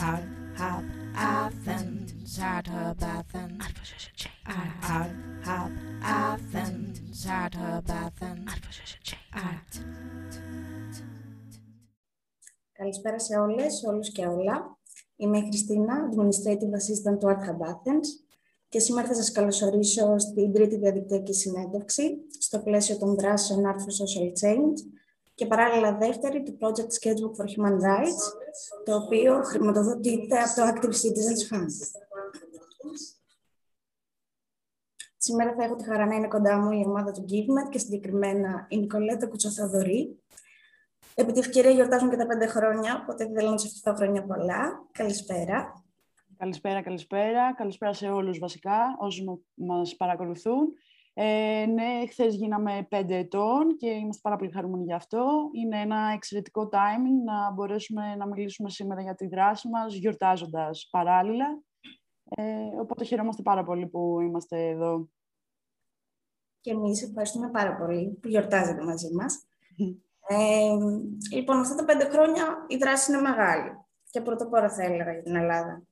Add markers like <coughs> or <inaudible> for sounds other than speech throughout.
Out, hop, Athens, out of Athens. Out, out, hop, Athens, out of Athens. Out. Καλησπέρα σε όλες, όλους και όλα. Είμαι η Χριστίνα, Administrative Assistant του Art Hub Athens και σήμερα θα σας καλωσορίσω στην τρίτη διαδικτυακή συνέντευξη στο πλαίσιο των δράσεων Art for Social Change και παράλληλα δεύτερη του Project Sketchbook for Human Rights, το οποίο χρηματοδοτείται από το Active Citizens Fund. Σήμερα θα έχω τη χαρά να είναι κοντά μου η ομάδα του GiveMed και συγκεκριμένα η Νικολέτα Κουτσοθαδωρή. Επί τη ευκαιρία γιορτάζουν και τα πέντε χρόνια, οπότε θέλω να σας ευχηθώ χρόνια πολλά. Καλησπέρα. Καλησπέρα, καλησπέρα. Καλησπέρα σε όλους βασικά, όσους μας παρακολουθούν. Ε, ναι, χθες γίναμε πέντε ετών και είμαστε πάρα πολύ χαρούμενοι γι' αυτό. Είναι ένα εξαιρετικό timing να μπορέσουμε να μιλήσουμε σήμερα για τη δράση μας, γιορτάζοντας παράλληλα. Ε, οπότε χαιρόμαστε πάρα πολύ που είμαστε εδώ. Και εμείς ευχαριστούμε πάρα πολύ που γιορτάζετε μαζί μας. ε, λοιπόν, αυτά τα πέντε χρόνια η δράση είναι μεγάλη και πρωτοπόρα θα έλεγα για την Ελλάδα.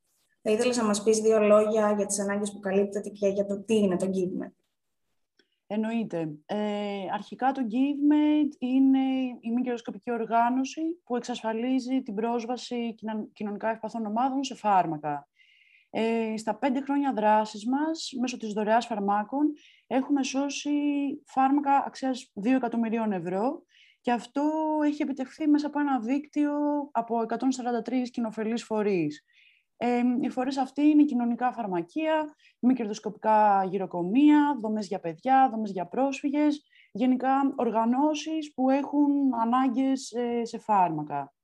Θα ήθελα να μας πεις δύο λόγια για τις ανάγκες που καλύπτεται και για το τι είναι το GiveMed. Εννοείται. Ε, αρχικά το GiveMate είναι η μη κερδοσκοπική οργάνωση που εξασφαλίζει την πρόσβαση κοινωνικά ευπαθών ομάδων σε φάρμακα. Ε, στα πέντε χρόνια δράσης μας, μέσω της δωρεάς φαρμάκων, έχουμε σώσει φάρμακα αξίας 2 εκατομμυρίων ευρώ και αυτό έχει επιτευχθεί μέσα από ένα δίκτυο από 143 κοινοφελείς φορείς. Ε, οι φορείς αυτοί είναι κοινωνικά φαρμακεία, μη κερδοσκοπικά γυροκομεία, δομές για παιδιά, δομές για πρόσφυγες, γενικά οργανώσεις που έχουν ανάγκες ε, σε φάρμακα.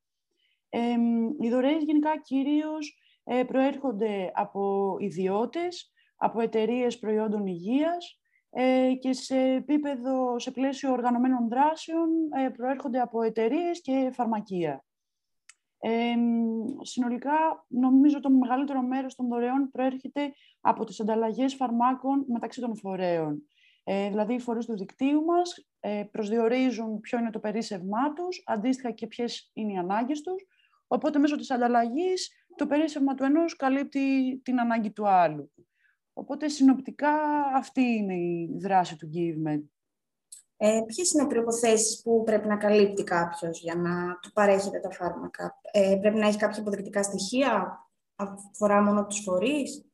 Ε, οι δωρεές γενικά κυρίως ε, προέρχονται από ιδιώτες, από εταιρείες προϊόντων υγείας ε, και σε επίπεδο, σε πλαίσιο οργανωμένων δράσεων προέρχονται από εταιρείες και φαρμακεία. Ε, συνολικά, νομίζω το μεγαλύτερο μέρος των δωρεών προέρχεται από τις ανταλλαγές φαρμάκων μεταξύ των φορέων. Ε, δηλαδή, οι φορείς του δικτύου μας ε, προσδιορίζουν ποιο είναι το περίσσευμά τους, αντίστοιχα και ποιες είναι οι ανάγκες τους, οπότε μέσω της ανταλλαγής το περίσσευμα του ενός καλύπτει την ανάγκη του άλλου. Οπότε, συνοπτικά, αυτή είναι η δράση του GiveMed. Ε, ποιες είναι οι προϋποθέσεις που πρέπει να καλύπτει κάποιος για να του παρέχεται τα φάρμακα; Ε, πρέπει να έχει κάποια αποδεικτικά στοιχεία, αφορά μόνο τους φορείς;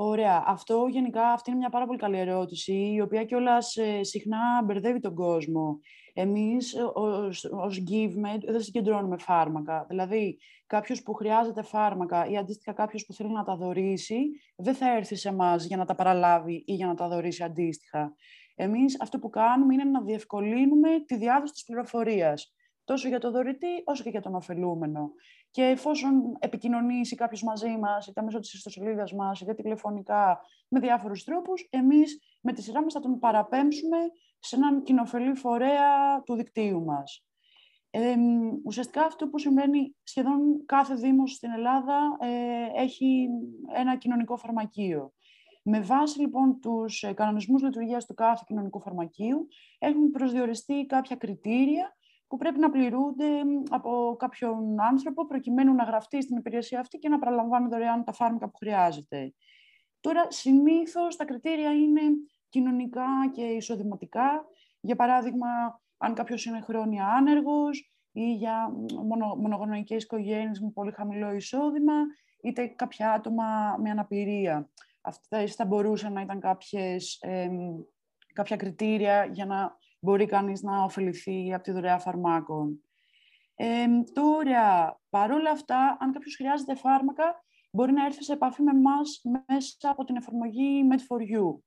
Ωραία. Αυτό γενικά αυτή είναι μια πάρα πολύ καλή ερώτηση, η οποία κιόλας ε, συχνά μπερδεύει τον κόσμο. Εμείς ως, ως GiveMed δεν συγκεντρώνουμε φάρμακα. Δηλαδή, κάποιος που χρειάζεται φάρμακα ή αντίστοιχα κάποιος που θέλει να τα δωρήσει, δεν θα έρθει σε εμάς για να τα παραλάβει ή για να τα δωρήσει αντίστοιχα. Εμείς αυτό που κάνουμε είναι να διευκολύνουμε τη διάδοση της πληροφορίας, τόσο για τον δωρητή όσο και για τον ωφελούμενο. Και εφόσον επικοινωνήσει κάποιος μαζί μας, είτε μέσω της ιστοσελίδας μας, είτε τηλεφωνικά, με διάφορους τρόπους, εμείς με τη σειρά μας θα τον παραπέμψουμε σε έναν κοινοφελή φορέα του δικτύου μας. Ε, ουσιαστικά αυτό που συμβαίνει σχεδόν κάθε Δήμος στην Ελλάδα ε, έχει ένα κοινωνικό φαρμακείο. Με βάση λοιπόν τους ε, κανονισμούς λειτουργίας του κάθε κοινωνικού φαρμακείου έχουν προσδιοριστεί κάποια κριτήρια που πρέπει να πληρούνται από κάποιον άνθρωπο προκειμένου να γραφτεί στην υπηρεσία αυτή και να παραλαμβάνει δωρεάν τα φάρμακα που χρειάζεται. Τώρα, συνήθως τα κριτήρια είναι κοινωνικά και εισοδηματικά. Για παράδειγμα, αν κάποιος είναι χρόνια άνεργος ή για μονο, μονογονεϊκές οικογένειες με πολύ χαμηλό εισόδημα, είτε κάποια άτομα με αναπηρία. Αυτά θα μπορούσαν να ήταν κάποιες, κάποια κριτήρια για να μπορεί κανείς να ωφεληθεί από τη δωρεά φαρμάκων. Ε, τώρα, παρόλα αυτά, αν κάποιος χρειάζεται φάρμακα, μπορεί να έρθει σε επαφή με εμάς μέσα από την εφαρμογή Med4You.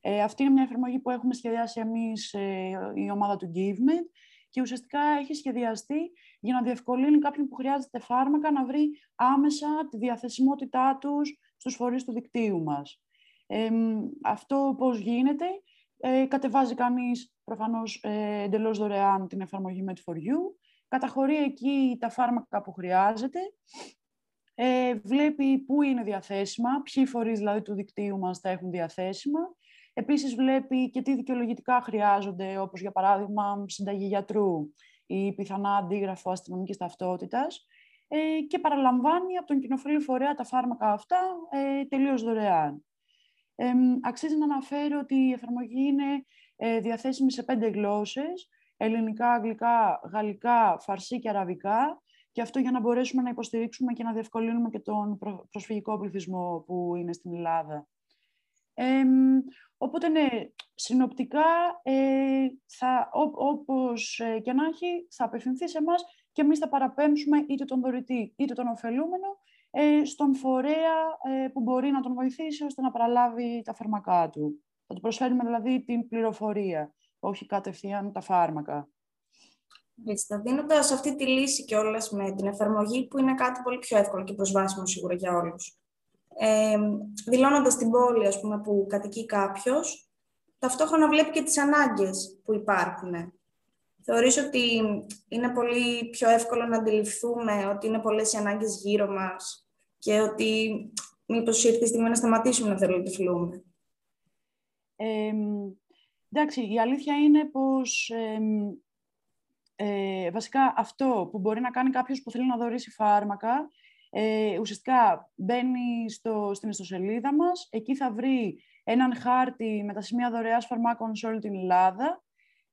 Ε, αυτή είναι μια εφαρμογή που έχουμε σχεδιάσει εμείς, ε, η ομάδα του GiveMed, και ουσιαστικά έχει σχεδιαστεί για να διευκολύνει κάποιον που χρειάζεται φάρμακα να βρει άμεσα τη διαθεσιμότητά τους στους φορείς του δικτύου μας. Ε, αυτό πώς γίνεται, ε, κατεβάζει κανείς προφανώς ε, εντελώς δωρεάν την εφαρμογή Med4You, καταχωρεί εκεί τα φάρμακα που χρειάζεται, ε, βλέπει πού είναι διαθέσιμα, ποιοι φορείς δηλαδή του δικτύου μας τα έχουν διαθέσιμα, Επίσης βλέπει και τι δικαιολογητικά χρειάζονται, όπως για παράδειγμα συνταγή γιατρού ή πιθανά αντίγραφο αστυνομικής ταυτότητας ε, και παραλαμβάνει από τον κοινοφελή φορέα τα φάρμακα αυτά ε, τελείως δωρεάν. Ε, αξίζει να αναφέρω ότι η εφαρμογή είναι ε, διαθέσιμη σε πέντε γλώσσες, ελληνικά, αγγλικά, γαλλικά, φαρσί και αραβικά, και αυτό για να μπορέσουμε να υποστηρίξουμε και να διευκολύνουμε και τον προσφυγικό πληθυσμό που είναι στην Ελλάδα. Ε, οπότε, ναι, συνοπτικά, ε, θα, ό, όπως ε, και να έχει, θα απευθυνθεί σε εμάς και εμείς θα παραπέμψουμε είτε τον δωρητή είτε τον ωφελούμενο ε, στον φορέα ε, που μπορεί να τον βοηθήσει ώστε να παραλάβει τα φάρμακά του. Θα του προσφέρουμε δηλαδή την πληροφορία, όχι κατευθείαν τα φάρμακα. Μάλιστα. Δίνοντας αυτή τη λύση και όλα με την εφαρμογή, που είναι κάτι πολύ πιο εύκολο και προσβάσιμο σίγουρα για όλους. Ε, Δηλώνοντας την πόλη ας πούμε, που κατοικεί κάποιος, ταυτόχρονα βλέπει και τις ανάγκες που υπάρχουν. Θεωρείς ότι είναι πολύ πιο εύκολο να αντιληφθούμε ότι είναι πολλές οι ανάγκες γύρω μας και ότι μήπως ήρθε η στιγμή να σταματήσουμε να θέλουμε να Ε, εντάξει, η αλήθεια είναι πως ε, βασικά αυτό που μπορεί να κάνει κάποιος που θέλει να δωρήσει φάρμακα, ε, ουσιαστικά μπαίνει στο, στην ιστοσελίδα μας, εκεί θα βρει έναν χάρτη με τα σημεία δωρεάς φαρμάκων σε όλη την Ελλάδα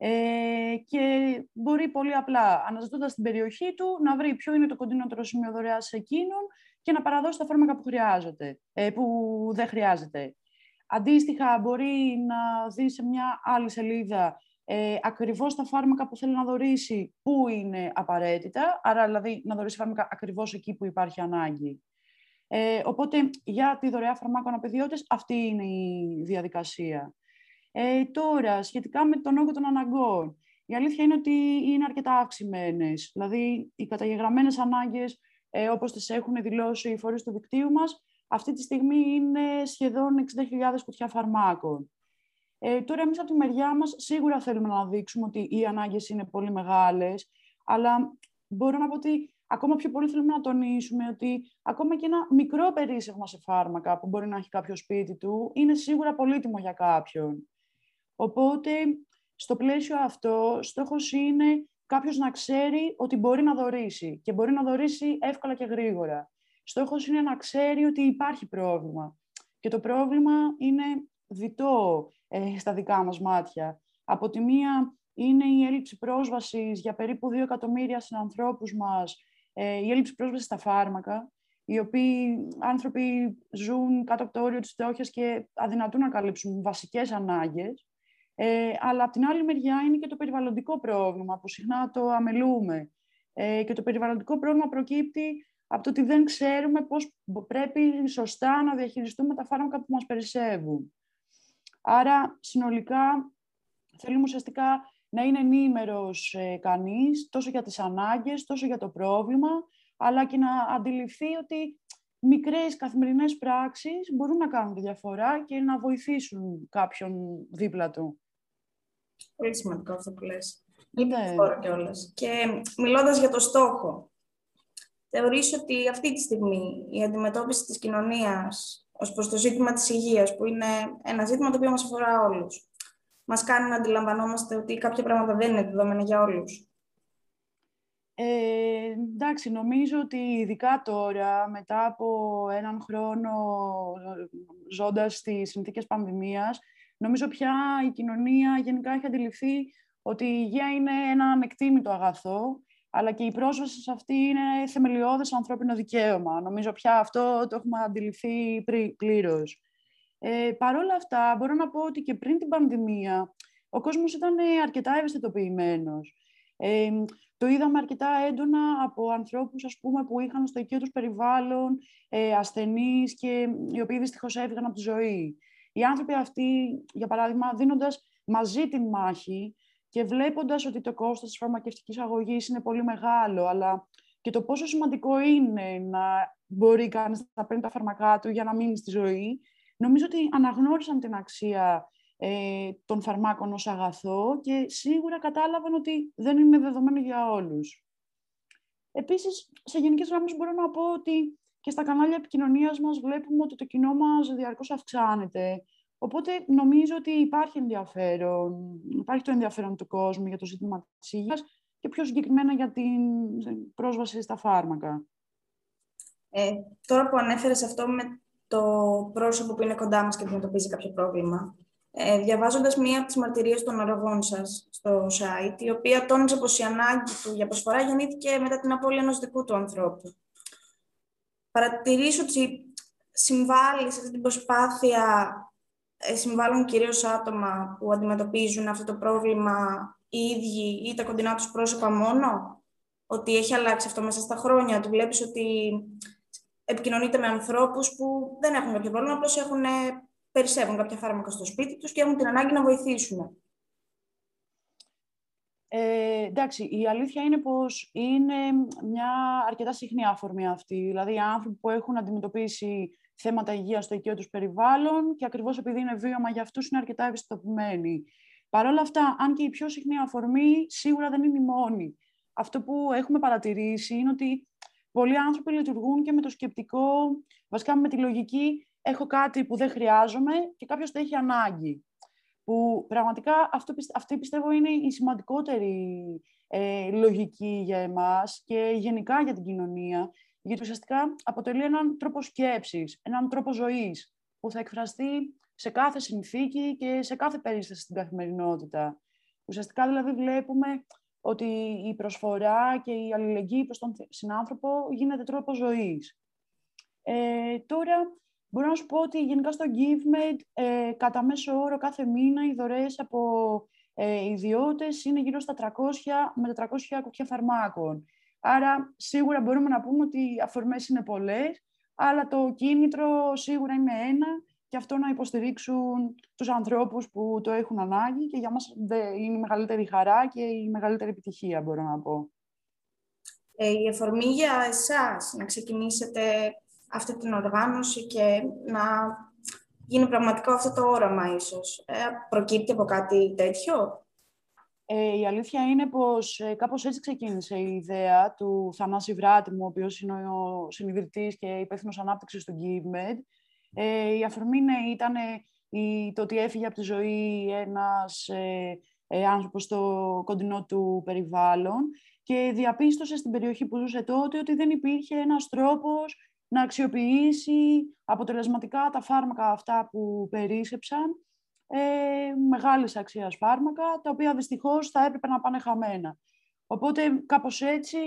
ε, και μπορεί πολύ απλά, αναζητώντας την περιοχή του, να βρει ποιο είναι το κοντινότερο σημείο δωρεάς σε εκείνον και να παραδώσει τα φάρμακα που χρειάζεται, ε, που δεν χρειάζεται. Αντίστοιχα, μπορεί να δει σε μια άλλη σελίδα ε, ακριβώς τα φάρμακα που θέλει να δωρήσει, πού είναι απαραίτητα, άρα δηλαδή να δωρήσει φάρμακα ακριβώς εκεί που υπάρχει ανάγκη. Ε, οπότε, για τη δωρεά φαρμάκων απειδιώτες, αυτή είναι η διαδικασία. Ε, τώρα, σχετικά με τον όγκο των αναγκών, η αλήθεια είναι ότι είναι αρκετά αυξημένες. Δηλαδή, οι καταγεγραμμένες ανάγκες, ε, όπως τις έχουν δηλώσει οι φορείς του δικτύου μας, αυτή τη στιγμή είναι σχεδόν 60.000 κουτιά φαρμάκων. Ε, τώρα, εμείς από τη μεριά μας σίγουρα θέλουμε να δείξουμε ότι οι ανάγκες είναι πολύ μεγάλες, αλλά μπορώ να πω ότι ακόμα πιο πολύ θέλουμε να τονίσουμε ότι ακόμα και ένα μικρό περίσσευμα σε φάρμακα που μπορεί να έχει κάποιο σπίτι του είναι σίγουρα πολύτιμο για κάποιον. Οπότε, στο πλαίσιο αυτό, στόχος είναι κάποιος να ξέρει ότι μπορεί να δωρήσει και μπορεί να δωρήσει εύκολα και γρήγορα. Στόχος είναι να ξέρει ότι υπάρχει πρόβλημα. Και το πρόβλημα είναι διτό ε, στα δικά μας μάτια. Από τη μία είναι η έλλειψη πρόσβασης για περίπου 2 εκατομμύρια συνανθρώπους μας, ε, η έλλειψη πρόσβασης στα φάρμακα, οι οποίοι άνθρωποι ζουν κάτω από το όριο της φτώχειας και αδυνατούν να καλύψουν βασικές ανάγκες. Ε, αλλά από την άλλη μεριά είναι και το περιβαλλοντικό πρόβλημα που συχνά το αμελούμε. Ε, και το περιβαλλοντικό πρόβλημα προκύπτει από το ότι δεν ξέρουμε πώς πρέπει σωστά να διαχειριστούμε τα φάρμακα που μας περισσεύουν. Άρα, συνολικά, θέλουμε ουσιαστικά να είναι ενήμερος ε, κανείς τόσο για τις ανάγκες, τόσο για το πρόβλημα, αλλά και να αντιληφθεί ότι μικρές καθημερινές πράξεις μπορούν να κάνουν τη διαφορά και να βοηθήσουν κάποιον δίπλα του. Πολύ σημαντικό αυτό που λες. Ναι. κιόλας. Και μιλώντας για το στόχο, θεωρείς ότι αυτή τη στιγμή η αντιμετώπιση της κοινωνίας ως προς το ζήτημα της υγείας, που είναι ένα ζήτημα το οποίο μας αφορά όλους, μας κάνει να αντιλαμβανόμαστε ότι κάποια πράγματα δεν είναι δεδομένα για όλους; Ε, εντάξει, νομίζω ότι ειδικά τώρα, μετά από έναν χρόνο ζώντας στις συνθήκες πανδημίας, Νομίζω πια η κοινωνία γενικά έχει αντιληφθεί ότι η υγεία είναι ένα ανεκτήμητο αγαθό, αλλά και η πρόσβαση σε αυτή είναι θεμελιώδες ανθρώπινο δικαίωμα. Νομίζω πια αυτό το έχουμε αντιληφθεί πλήρως. Ε, Παρ' όλα αυτά, μπορώ να πω ότι και πριν την πανδημία, ο κόσμος ήταν αρκετά ευαισθητοποιημένος. Ε, το είδαμε αρκετά έντονα από ανθρώπους ας πούμε, που είχαν στο οικείο τους περιβάλλον ε, ασθενείς και οι οποίοι δυστυχώς έφυγαν από τη ζωή. Οι άνθρωποι αυτοί, για παράδειγμα, δίνοντας μαζί την μάχη και βλέποντας ότι το κόστος της φαρμακευτικής αγωγής είναι πολύ μεγάλο, αλλά και το πόσο σημαντικό είναι να μπορεί κανείς να παίρνει τα φαρμακά του για να μείνει στη ζωή, νομίζω ότι αναγνώρισαν την αξία ε, των φαρμάκων ως αγαθό και σίγουρα κατάλαβαν ότι δεν είναι δεδομένο για όλους. Επίσης, σε γενικές γραμμές μπορώ να πω ότι και στα κανάλια επικοινωνίας μας βλέπουμε ότι το κοινό μας διαρκώς αυξάνεται. Οπότε νομίζω ότι υπάρχει ενδιαφέρον, υπάρχει το ενδιαφέρον του κόσμου για το ζήτημα της υγείας και πιο συγκεκριμένα για την πρόσβαση στα φάρμακα. Ε, τώρα που ανέφερες αυτό με το πρόσωπο που είναι κοντά μας και αντιμετωπίζει κάποιο πρόβλημα, ε, διαβάζοντας μία από τις μαρτυρίες των αραγών σας στο site, η οποία τόνιζε πως η ανάγκη του για προσφορά γεννήθηκε μετά την απώλεια ενός δικού του ανθρώπου. Παρατηρήσω ότι συμβάλλει σε αυτή την προσπάθεια, ε, συμβάλλουν κυρίως άτομα που αντιμετωπίζουν αυτό το πρόβλημα οι ίδιοι ή τα κοντινά τους πρόσωπα μόνο, ότι έχει αλλάξει αυτό μέσα στα χρόνια, ότι βλέπεις ότι επικοινωνείται με ανθρώπους που δεν έχουν κάποιο πρόβλημα, απλώς έχουν, περισσεύουν κάποια φάρμακα στο σπίτι τους και έχουν την ανάγκη να βοηθήσουν. Ε, εντάξει, η αλήθεια είναι πως είναι μια αρκετά συχνή αφορμή αυτή. Δηλαδή, οι άνθρωποι που έχουν αντιμετωπίσει θέματα υγείας στο οικείο τους περιβάλλον και ακριβώς επειδή είναι βίωμα για αυτούς είναι αρκετά ευαισθητοποιημένοι. Παρ' όλα αυτά, αν και η πιο συχνή αφορμή, σίγουρα δεν είναι η μόνη. Αυτό που έχουμε παρατηρήσει είναι ότι πολλοί άνθρωποι λειτουργούν και με το σκεπτικό, βασικά με τη λογική, έχω κάτι που δεν χρειάζομαι και κάποιος το έχει ανάγκη. Που πραγματικά αυτό, αυτή πιστεύω είναι η σημαντικότερη ε, λογική για εμάς και γενικά για την κοινωνία, γιατί ουσιαστικά αποτελεί έναν τρόπο σκέψης, έναν τρόπο ζωής, που θα εκφραστεί σε κάθε συνθήκη και σε κάθε περίσταση στην καθημερινότητα. Ουσιαστικά δηλαδή βλέπουμε ότι η προσφορά και η αλληλεγγύη προς τον συνάνθρωπο γίνεται τρόπο ζωής. Ε, τώρα, μπορώ να σου πω ότι γενικά στο GiveMed, ε, κατά μέσο όρο κάθε μήνα, οι δωρεές από ε, ιδιώτες είναι γύρω στα 300 με 400 κουτιά φαρμάκων. Άρα, σίγουρα μπορούμε να πούμε ότι οι αφορμές είναι πολλές, αλλά το κίνητρο σίγουρα είναι ένα και αυτό να υποστηρίξουν τους ανθρώπους που το έχουν ανάγκη και για μας είναι η μεγαλύτερη χαρά και η μεγαλύτερη επιτυχία, μπορώ να πω. Ε, η αφορμή για εσάς να ξεκινήσετε αυτή την οργάνωση και να γίνει πραγματικό αυτό το όραμα ίσως. Ε, προκύπτει από κάτι τέτοιο; Ε, η αλήθεια είναι πως ε, κάπως έτσι ξεκίνησε η ιδέα του Θανάση Βράτιμου, ο οποίος είναι ο συνειδητής και υπεύθυνος ανάπτυξης του GiveMed, ε, η αφορμή ναι, ήταν το ότι έφυγε από τη ζωή ένας ε, ε, άνθρωπος στο κοντινό του περιβάλλον και διαπίστωσε στην περιοχή που ζούσε τότε ότι δεν υπήρχε ένας τρόπος να αξιοποιήσει αποτελεσματικά τα φάρμακα αυτά που περίσεψαν, ε, μεγάλης αξίας φάρμακα, τα οποία δυστυχώς θα έπρεπε να πάνε χαμένα. Οπότε κάπως έτσι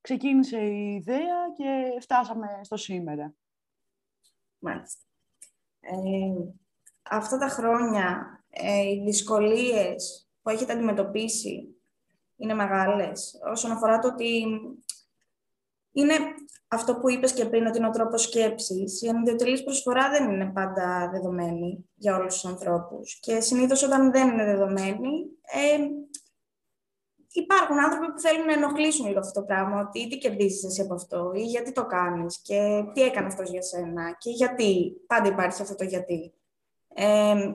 ξεκίνησε η ιδέα και φτάσαμε στο σήμερα. Μάλιστα. Ε, αυτά τα χρόνια ε, οι δυσκολίες που έχετε αντιμετωπίσει είναι μεγάλες όσον αφορά το ότι είναι αυτό που είπες και πριν ότι είναι ο τρόπος σκέψης. Η ανιδιοτελής προσφορά δεν είναι πάντα δεδομένη για όλους τους ανθρώπους και συνήθως όταν δεν είναι δεδομένη ε, υπάρχουν άνθρωποι που θέλουν να ενοχλήσουν λίγο αυτό το πράγμα, ότι τι κερδίζεις εσύ από αυτό ή γιατί το κάνεις και τι έκανε αυτός για σένα και γιατί. Πάντα υπάρχει αυτό το γιατί. Ε,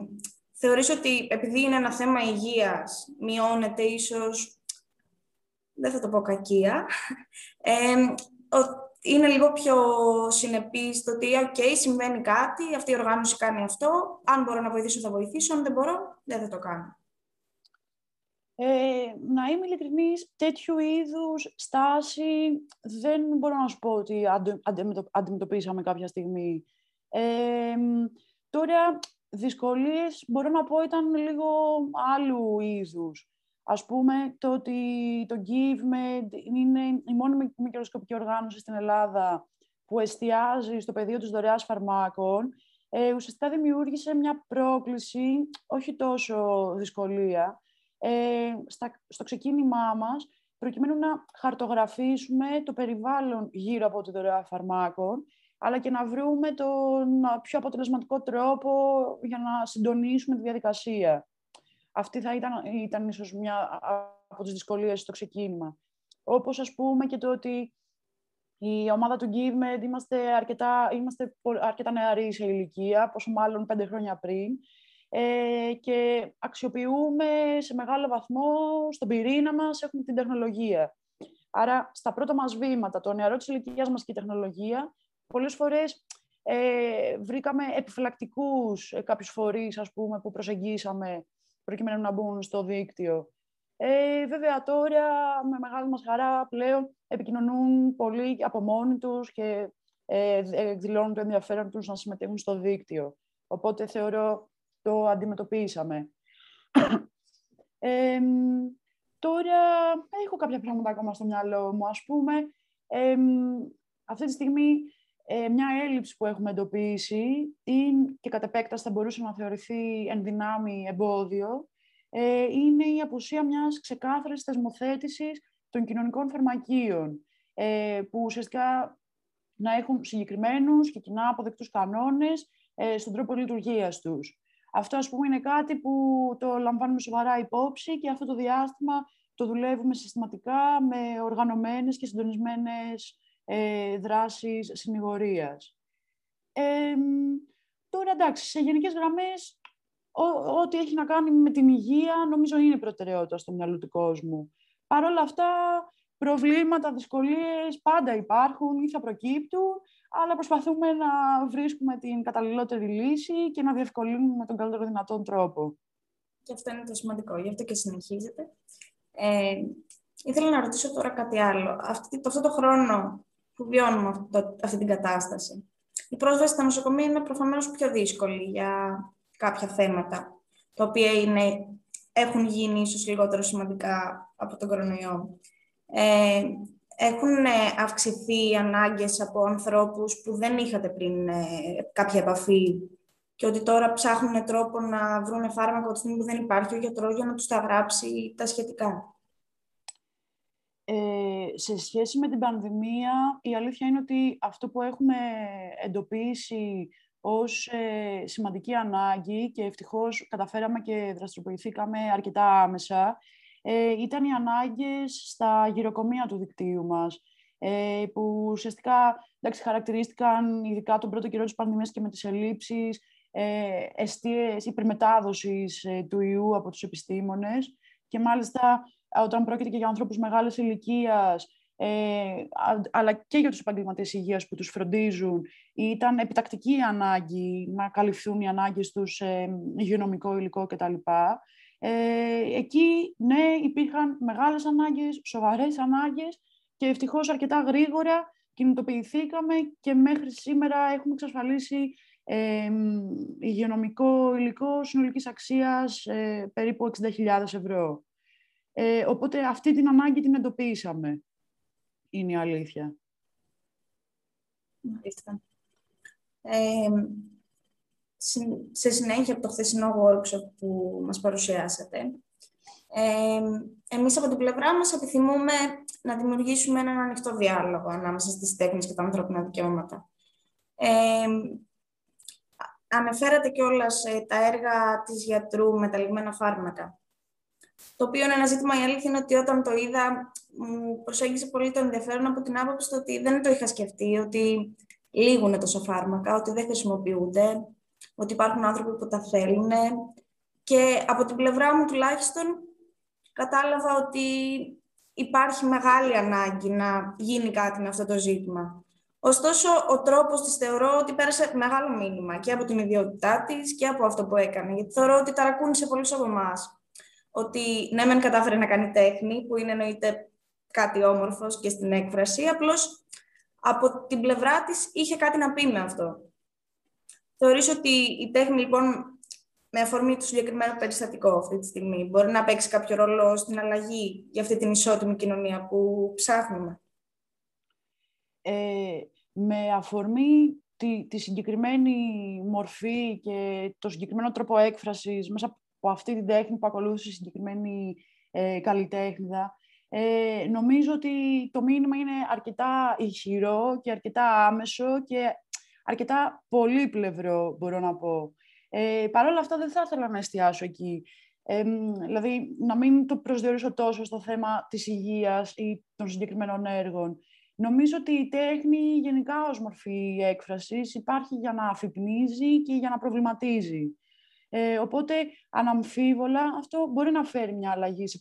θεωρείς ότι επειδή είναι ένα θέμα υγείας, μειώνεται ίσως, δεν θα το πω κακία, ε, είναι λίγο πιο συνεπής το ότι «ΟΚ, συμβαίνει κάτι, αυτή η οργάνωση κάνει αυτό, αν μπορώ να βοηθήσω θα βοηθήσω, αν δεν μπορώ δεν θα το κάνω». Ε, να είμαι ειλικρινής, τέτοιου είδους στάση δεν μπορώ να σου πω ότι αντιμετωπίσαμε κάποια στιγμή. Ε, τώρα, δυσκολίες μπορώ να πω ήταν λίγο άλλου είδους. Ας πούμε, το ότι το GiveMed είναι η μόνη μικροσκοπική οργάνωση στην Ελλάδα που εστιάζει στο πεδίο της δωρεάς φαρμάκων, ε, ουσιαστικά δημιούργησε μια πρόκληση, όχι τόσο δυσκολία, ε, στο ξεκίνημά μας, προκειμένου να χαρτογραφήσουμε το περιβάλλον γύρω από τη δωρεά φαρμάκων, αλλά και να βρούμε τον πιο αποτελεσματικό τρόπο για να συντονίσουμε τη διαδικασία. Αυτή θα ήταν, ήταν ίσως μια από τις δυσκολίες στο ξεκίνημα. Όπως ας πούμε και το ότι η ομάδα του GiveMed είμαστε αρκετά, είμαστε αρκετά νεαροί σε ηλικία, πόσο μάλλον πέντε χρόνια πριν, ε, και αξιοποιούμε σε μεγάλο βαθμό στον πυρήνα μας, έχουμε την τεχνολογία. Άρα, στα πρώτα μας βήματα, το νεαρό της ηλικίας μας και η τεχνολογία, πολλές φορές ε, βρήκαμε επιφυλακτικούς ε, κάποιους φορείς, ας πούμε, που προσεγγίσαμε προκειμένου να μπουν στο δίκτυο. Ε, βέβαια, τώρα, με μεγάλη μας χαρά, πλέον επικοινωνούν πολύ από μόνοι τους και ε, εκδηλώνουν το ενδιαφέρον τους να συμμετέχουν στο δίκτυο. Οπότε θεωρώ το αντιμετωπίσαμε. <coughs> Ε, τώρα έχω κάποια πράγματα ακόμα στο μυαλό μου. Ας πούμε, ε, αυτή τη στιγμή ε, μια έλλειψη που έχουμε εντοπίσει και κατ' επέκταση θα μπορούσε να θεωρηθεί ενδυνάμει εμπόδιο ε, είναι η απουσία μιας ξεκάθαρης θεσμοθέτησης των κοινωνικών φαρμακείων, ε, που ουσιαστικά να έχουν συγκεκριμένους και κοινά αποδεκτούς κανόνες ε, στον τρόπο λειτουργίας τους. Αυτό, ας πούμε, είναι κάτι που το λαμβάνουμε σοβαρά υπόψη και αυτό το διάστημα το δουλεύουμε συστηματικά με οργανωμένες και συντονισμένες ε, δράσεις συνηγορίας. Ε, τώρα, εντάξει, σε γενικές γραμμές, ό,τι έχει να κάνει με την υγεία, νομίζω είναι προτεραιότητα στο μυαλό του κόσμου. Παρ' όλα αυτά, προβλήματα, δυσκολίες πάντα υπάρχουν ή θα προκύπτουν, αλλά προσπαθούμε να βρίσκουμε την καταλληλότερη λύση και να διευκολύνουμε με τον καλύτερο δυνατόν τρόπο. Και αυτό είναι το σημαντικό, γι' αυτό και συνεχίζεται. Ε, ήθελα να ρωτήσω τώρα κάτι άλλο. Αυτή, αυτό το χρόνο που βιώνουμε αυτό, αυτή την κατάσταση, η πρόσβαση στα νοσοκομεία είναι προφανώς πιο δύσκολη για κάποια θέματα, τα οποία είναι, έχουν γίνει ίσως λιγότερο σημαντικά από τον κορονοϊό. Ε, έχουν αυξηθεί οι ανάγκες από ανθρώπους που δεν είχατε πριν ε, κάποια επαφή και ότι τώρα ψάχνουν τρόπο να βρουν φάρμακο τη στιγμή που δεν υπάρχει ο γιατρός για να τους τα γράψει τα σχετικά. Ε, σε σχέση με την πανδημία, η αλήθεια είναι ότι αυτό που έχουμε εντοπίσει ως ε, σημαντική ανάγκη και ευτυχώς καταφέραμε και δραστηριοποιηθήκαμε αρκετά άμεσα, ε, ήταν οι ανάγκες στα γυροκομεία του δικτύου μας, ε, που ουσιαστικά εντάξει, χαρακτηρίστηκαν ειδικά τον πρώτο καιρό της πανδημίας και με τις ελλείψεις, ε, αιστείες υπερμετάδοσης ε, του ιού από τους επιστήμονες και μάλιστα όταν πρόκειται και για ανθρώπους μεγάλης ηλικίας, ε, αλλά και για τους επαγγελματίες υγείας που τους φροντίζουν, ήταν επιτακτική ανάγκη να καλυφθούν οι ανάγκες τους σε υγειονομικό υλικό κτλ. Ε, εκεί, ναι, υπήρχαν μεγάλες ανάγκες, σοβαρές ανάγκες και ευτυχώς αρκετά γρήγορα κινητοποιηθήκαμε και μέχρι σήμερα έχουμε εξασφαλίσει ε, υγειονομικό υλικό συνολικής αξίας ε, περίπου 60.000 ευρώ. Ε, οπότε αυτή την ανάγκη την εντοπίσαμε, είναι η αλήθεια. Μάλιστα. Ε, σε συνέχεια από το χθεσινό workshop που μας παρουσιάσατε, ε, εμείς από την πλευρά μας επιθυμούμε να δημιουργήσουμε έναν ανοιχτό διάλογο ανάμεσα στις τέχνες και τα ανθρώπινα δικαιώματα. Ε, αναφέρατε κιόλας ε, τα έργα της γιατρού με τα λιγμένα φάρμακα. Το οποίο είναι ένα ζήτημα, η αλήθεια είναι ότι όταν το είδα, μου προσέγγισε πολύ το ενδιαφέρον από την άποψη ότι δεν το είχα σκεφτεί, ότι λήγουν τόσα φάρμακα, ότι δεν χρησιμοποιούνται, ότι υπάρχουν άνθρωποι που τα θέλουν. Και από την πλευρά μου τουλάχιστον κατάλαβα ότι υπάρχει μεγάλη ανάγκη να γίνει κάτι με αυτό το ζήτημα. Ωστόσο, ο τρόπος της θεωρώ ότι πέρασε μεγάλο μήνυμα και από την ιδιότητά της και από αυτό που έκανε. Γιατί θεωρώ ότι ταρακούνησε πολλούς από εμάς. Ότι ναι, μεν κατάφερε να κάνει τέχνη, που είναι εννοείται κάτι όμορφος και στην έκφραση, απλώς από την πλευρά της είχε κάτι να πει με αυτό. Θεωρείς ότι η τέχνη, λοιπόν, με αφορμή του συγκεκριμένου περιστατικό αυτή τη στιγμή, μπορεί να παίξει κάποιο ρόλο στην αλλαγή για αυτή την ισότιμη κοινωνία που ψάχνουμε; Ε, με αφορμή τη, τη συγκεκριμένη μορφή και το συγκεκριμένο τρόπο έκφρασης μέσα από αυτή την τέχνη που ακολούθησε η συγκεκριμένη ε, καλλιτέχνηδα, ε, νομίζω ότι το μήνυμα είναι αρκετά ηχηρό και αρκετά άμεσο και αρκετά πολύπλευρο, μπορώ να πω. Ε, Παρ' όλα αυτά, δεν θα ήθελα να εστιάσω εκεί. Ε, δηλαδή, να μην το προσδιορίσω τόσο στο θέμα της υγείας ή των συγκεκριμένων έργων. Νομίζω ότι η τέχνη γενικά ως μορφή έκφρασης υπάρχει για να αφυπνίζει και για να προβληματίζει. Ε, οπότε, αναμφίβολα, αυτό μπορεί να φέρει μια αλλαγή σε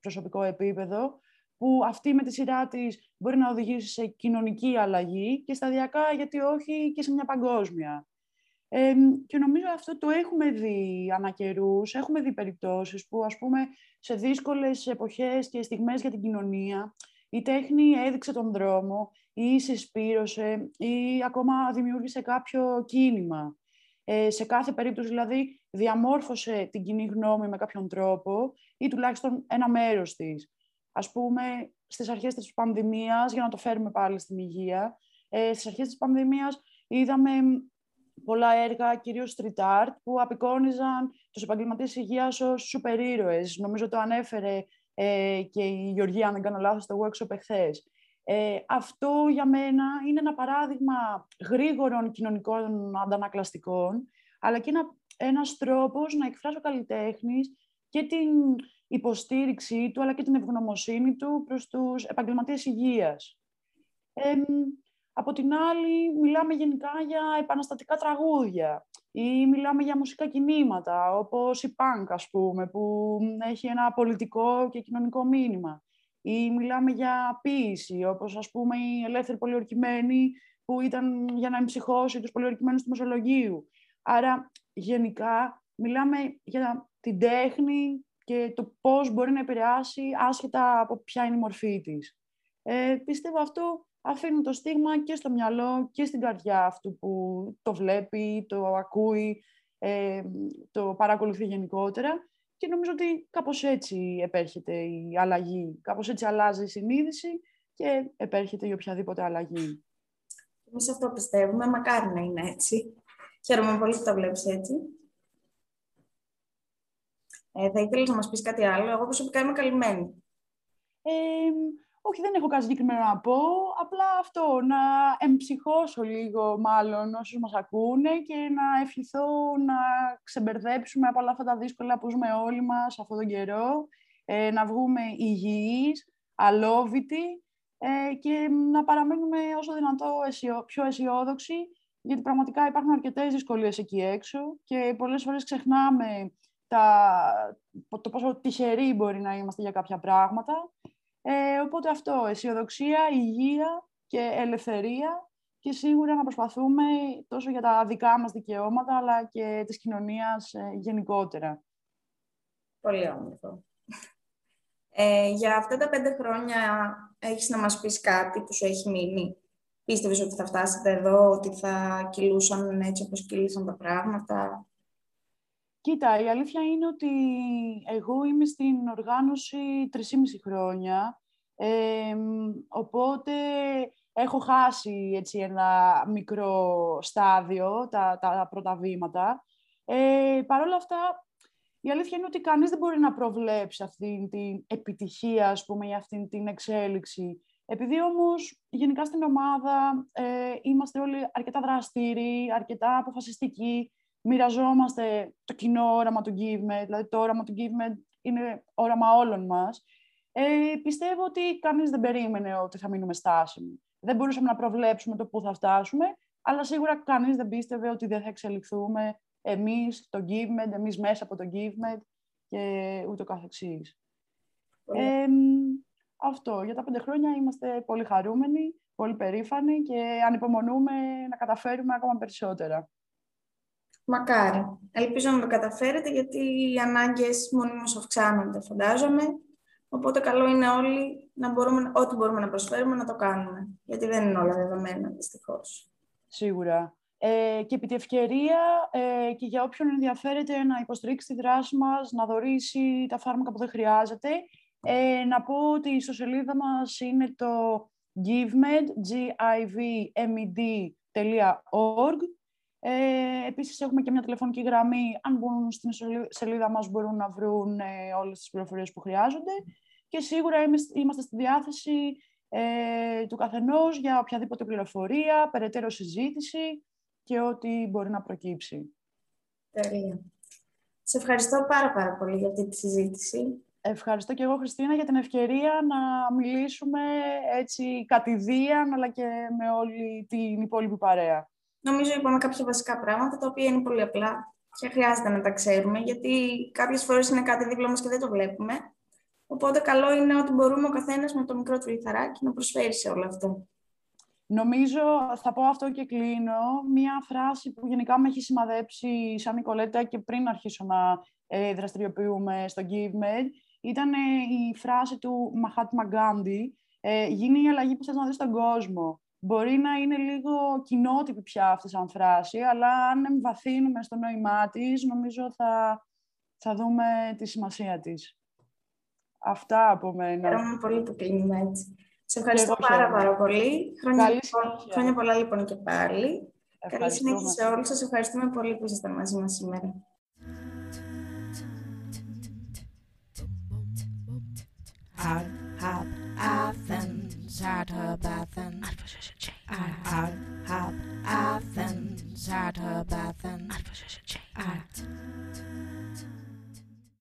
προσωπικό επίπεδο, που αυτή με τη σειρά της μπορεί να οδηγήσει σε κοινωνική αλλαγή και σταδιακά, γιατί όχι, και σε μια παγκόσμια. Ε, και νομίζω αυτό το έχουμε δει ανά καιρούς, έχουμε δει περιπτώσεις που ας πούμε σε δύσκολες εποχές και στιγμές για την κοινωνία Η τέχνη έδειξε τον δρόμο ή συσπήρωσε ή ακόμα δημιούργησε κάποιο κίνημα. Ε, σε κάθε περίπτωση δηλαδή διαμόρφωσε την κοινή γνώμη με κάποιον τρόπο ή τουλάχιστον ένα μέρος της. Ας πούμε, στις αρχές της πανδημίας, για να το φέρουμε πάλι στην υγεία, ε, στις αρχές της πανδημίας είδαμε πολλά έργα, κυρίως street art, που απεικόνιζαν τους επαγγελματίες υγείας ως σούπερ ήρωες. Νομίζω το ανέφερε ε, και η Γεωργία, αν δεν κάνω λάθος, στο workshop εχθές. Ε, αυτό για μένα είναι ένα παράδειγμα γρήγορων κοινωνικών αντανακλαστικών, αλλά και ένα, ένας τρόπος να εκφράσω καλλιτέχνης και την υποστήριξή του, αλλά και την ευγνωμοσύνη του προς τους επαγγελματίες υγείας. από την άλλη, μιλάμε γενικά για επαναστατικά τραγούδια ή μιλάμε για μουσικά κινήματα, όπως η punk, ας πούμε, που έχει ένα πολιτικό και κοινωνικό μήνυμα. Ή μιλάμε για ποίηση, όπως ας πούμε η ελεύθερη πολιορκημένη, που ήταν για να εμψυχώσει τους πολιορκημένους του Μεσολογίου. Άρα, γενικά, μιλάμε για την τέχνη και το πώς μπορεί να επηρεάσει άσχετα από ποια είναι η μορφή της. Ε, πιστεύω αυτό αφήνει το στίγμα και στο μυαλό και στην καρδιά αυτού που το βλέπει, το ακούει, ε, το παρακολουθεί γενικότερα και νομίζω ότι κάπως έτσι επέρχεται η αλλαγή. Κάπως έτσι αλλάζει η συνείδηση και επέρχεται η οποιαδήποτε αλλαγή. Εμείς αυτό πιστεύουμε, μακάρι να είναι έτσι. Χαίρομαι πολύ που το βλέπεις έτσι. Ε, θα ήθελες να μας πεις κάτι άλλο; Εγώ προσωπικά είμαι καλυμμένη. Ε, όχι, δεν έχω κάτι συγκεκριμένο να πω. Απλά αυτό, να εμψυχώσω λίγο μάλλον όσους μας ακούνε και να ευχηθώ να ξεμπερδέψουμε από όλα αυτά τα δύσκολα που ζούμε όλοι μας αυτόν τον καιρό, ε, να βγούμε υγιείς, αλόβητοι ε, και να παραμένουμε όσο δυνατό πιο αισιόδοξοι, γιατί πραγματικά υπάρχουν αρκετές δυσκολίες εκεί έξω και πολλές φορές ξεχνάμε τα, το πόσο τυχεροί μπορεί να είμαστε για κάποια πράγματα. Ε, οπότε αυτό, αισιοδοξία, υγεία και ελευθερία και σίγουρα να προσπαθούμε τόσο για τα δικά μας δικαιώματα αλλά και της κοινωνίας ε, γενικότερα. Πολύ όμορφο. Ε, για αυτά τα πέντε χρόνια έχεις να μας πεις κάτι που σου έχει μείνει; Πίστευες ότι θα φτάσετε εδώ, ότι θα κυλούσαν έτσι όπως κυλήσαν τα πράγματα; Κοίτα, η αλήθεια είναι ότι εγώ είμαι στην οργάνωση 3,5 χρόνια, οπότε έχω χάσει έτσι, ένα μικρό στάδιο, τα, τα πρώτα βήματα. Ε, Παρ' όλα αυτά, η αλήθεια είναι ότι κανείς δεν μπορεί να προβλέψει αυτή την επιτυχία, ας πούμε, ή αυτή την εξέλιξη. Επειδή όμως γενικά στην ομάδα ε, είμαστε όλοι αρκετά δραστήριοι, αρκετά αποφασιστικοί, μοιραζόμαστε το κοινό όραμα του GiveMed, δηλαδή το όραμα του GiveMed είναι όραμα όλων μας, ε, πιστεύω ότι κανείς δεν περίμενε ότι θα μείνουμε στάσιμοι. Δεν μπορούσαμε να προβλέψουμε το πού θα φτάσουμε, αλλά σίγουρα κανείς δεν πίστευε ότι δεν θα εξελιχθούμε εμείς, το GiveMed, εμείς μέσα από το GiveMed και ούτω καθεξής. Ε, αυτό. Για τα πέντε χρόνια είμαστε πολύ χαρούμενοι, πολύ περήφανοι και ανυπομονούμε να καταφέρουμε ακόμα περισσότερα. Μακάρι. Ελπίζω να το καταφέρετε, γιατί οι ανάγκες μονίμως αυξάνονται, φαντάζομαι. Οπότε καλό είναι όλοι να μπορούμε, ό,τι μπορούμε να προσφέρουμε να το κάνουμε. Γιατί δεν είναι όλα δεδομένα, δυστυχώς. Σίγουρα. Ε, και επί τη ευκαιρία ε, και για όποιον ενδιαφέρεται να υποστηρίξει τη δράση μας, να δωρήσει τα φάρμακα που δεν χρειάζεται, ε, να πω ότι η ιστοσελίδα μας είναι το givemed, G-I-V-M-E-D.org ε, επίσης έχουμε και μια τηλεφωνική γραμμή, αν μπουν στην σελίδα μας μπορούν να βρουν ε, όλες τις πληροφορίες που χρειάζονται και σίγουρα είμαστε στη διάθεση ε, του καθενός για οποιαδήποτε πληροφορία, περαιτέρω συζήτηση και ό,τι μπορεί να προκύψει. Τέλεια. Σε ευχαριστώ πάρα πάρα πολύ για αυτή τη συζήτηση. Ευχαριστώ και εγώ, Χριστίνα, για την ευκαιρία να μιλήσουμε έτσι κατηδίαν, αλλά και με όλη την υπόλοιπη παρέα. Νομίζω είπαμε κάποια βασικά πράγματα, τα οποία είναι πολύ απλά και χρειάζεται να τα ξέρουμε, γιατί κάποιες φορές είναι κάτι δίπλα μας και δεν το βλέπουμε. Οπότε καλό είναι ότι μπορούμε ο καθένας με το μικρό του λιθαράκι να προσφέρει σε όλο αυτό. Νομίζω, θα πω αυτό και κλείνω, μία φράση που γενικά με έχει σημαδέψει σαν Νικολέτα και πριν αρχίσω να ε, δραστηριοποιούμε στο GiveMed, ήταν ε, η φράση του Mahatma Gandhi, ε, γίνει η αλλαγή που θες να δεις στον κόσμο. Μπορεί να είναι λίγο κοινότυπη πια αυτή σαν φράση, αλλά αν εμβαθύνουμε στο νόημά τη, νομίζω θα, θα δούμε τη σημασία της. Αυτά από μένα. Χαίρομαι πολύ που κλείνουμε έτσι. Σε ευχαριστώ πάρα, πάρα πολύ. Χρόνια, Καλή χρόνια πολλά λοιπόν και πάλι. Καλή συνέχεια Ευχαριστούμε. σε όλους. Σας ευχαριστούμε πολύ που ήσασταν μαζί μας σήμερα. Hab, hab, Zaterbathen. Art hab Athen. Zaterbathen. Art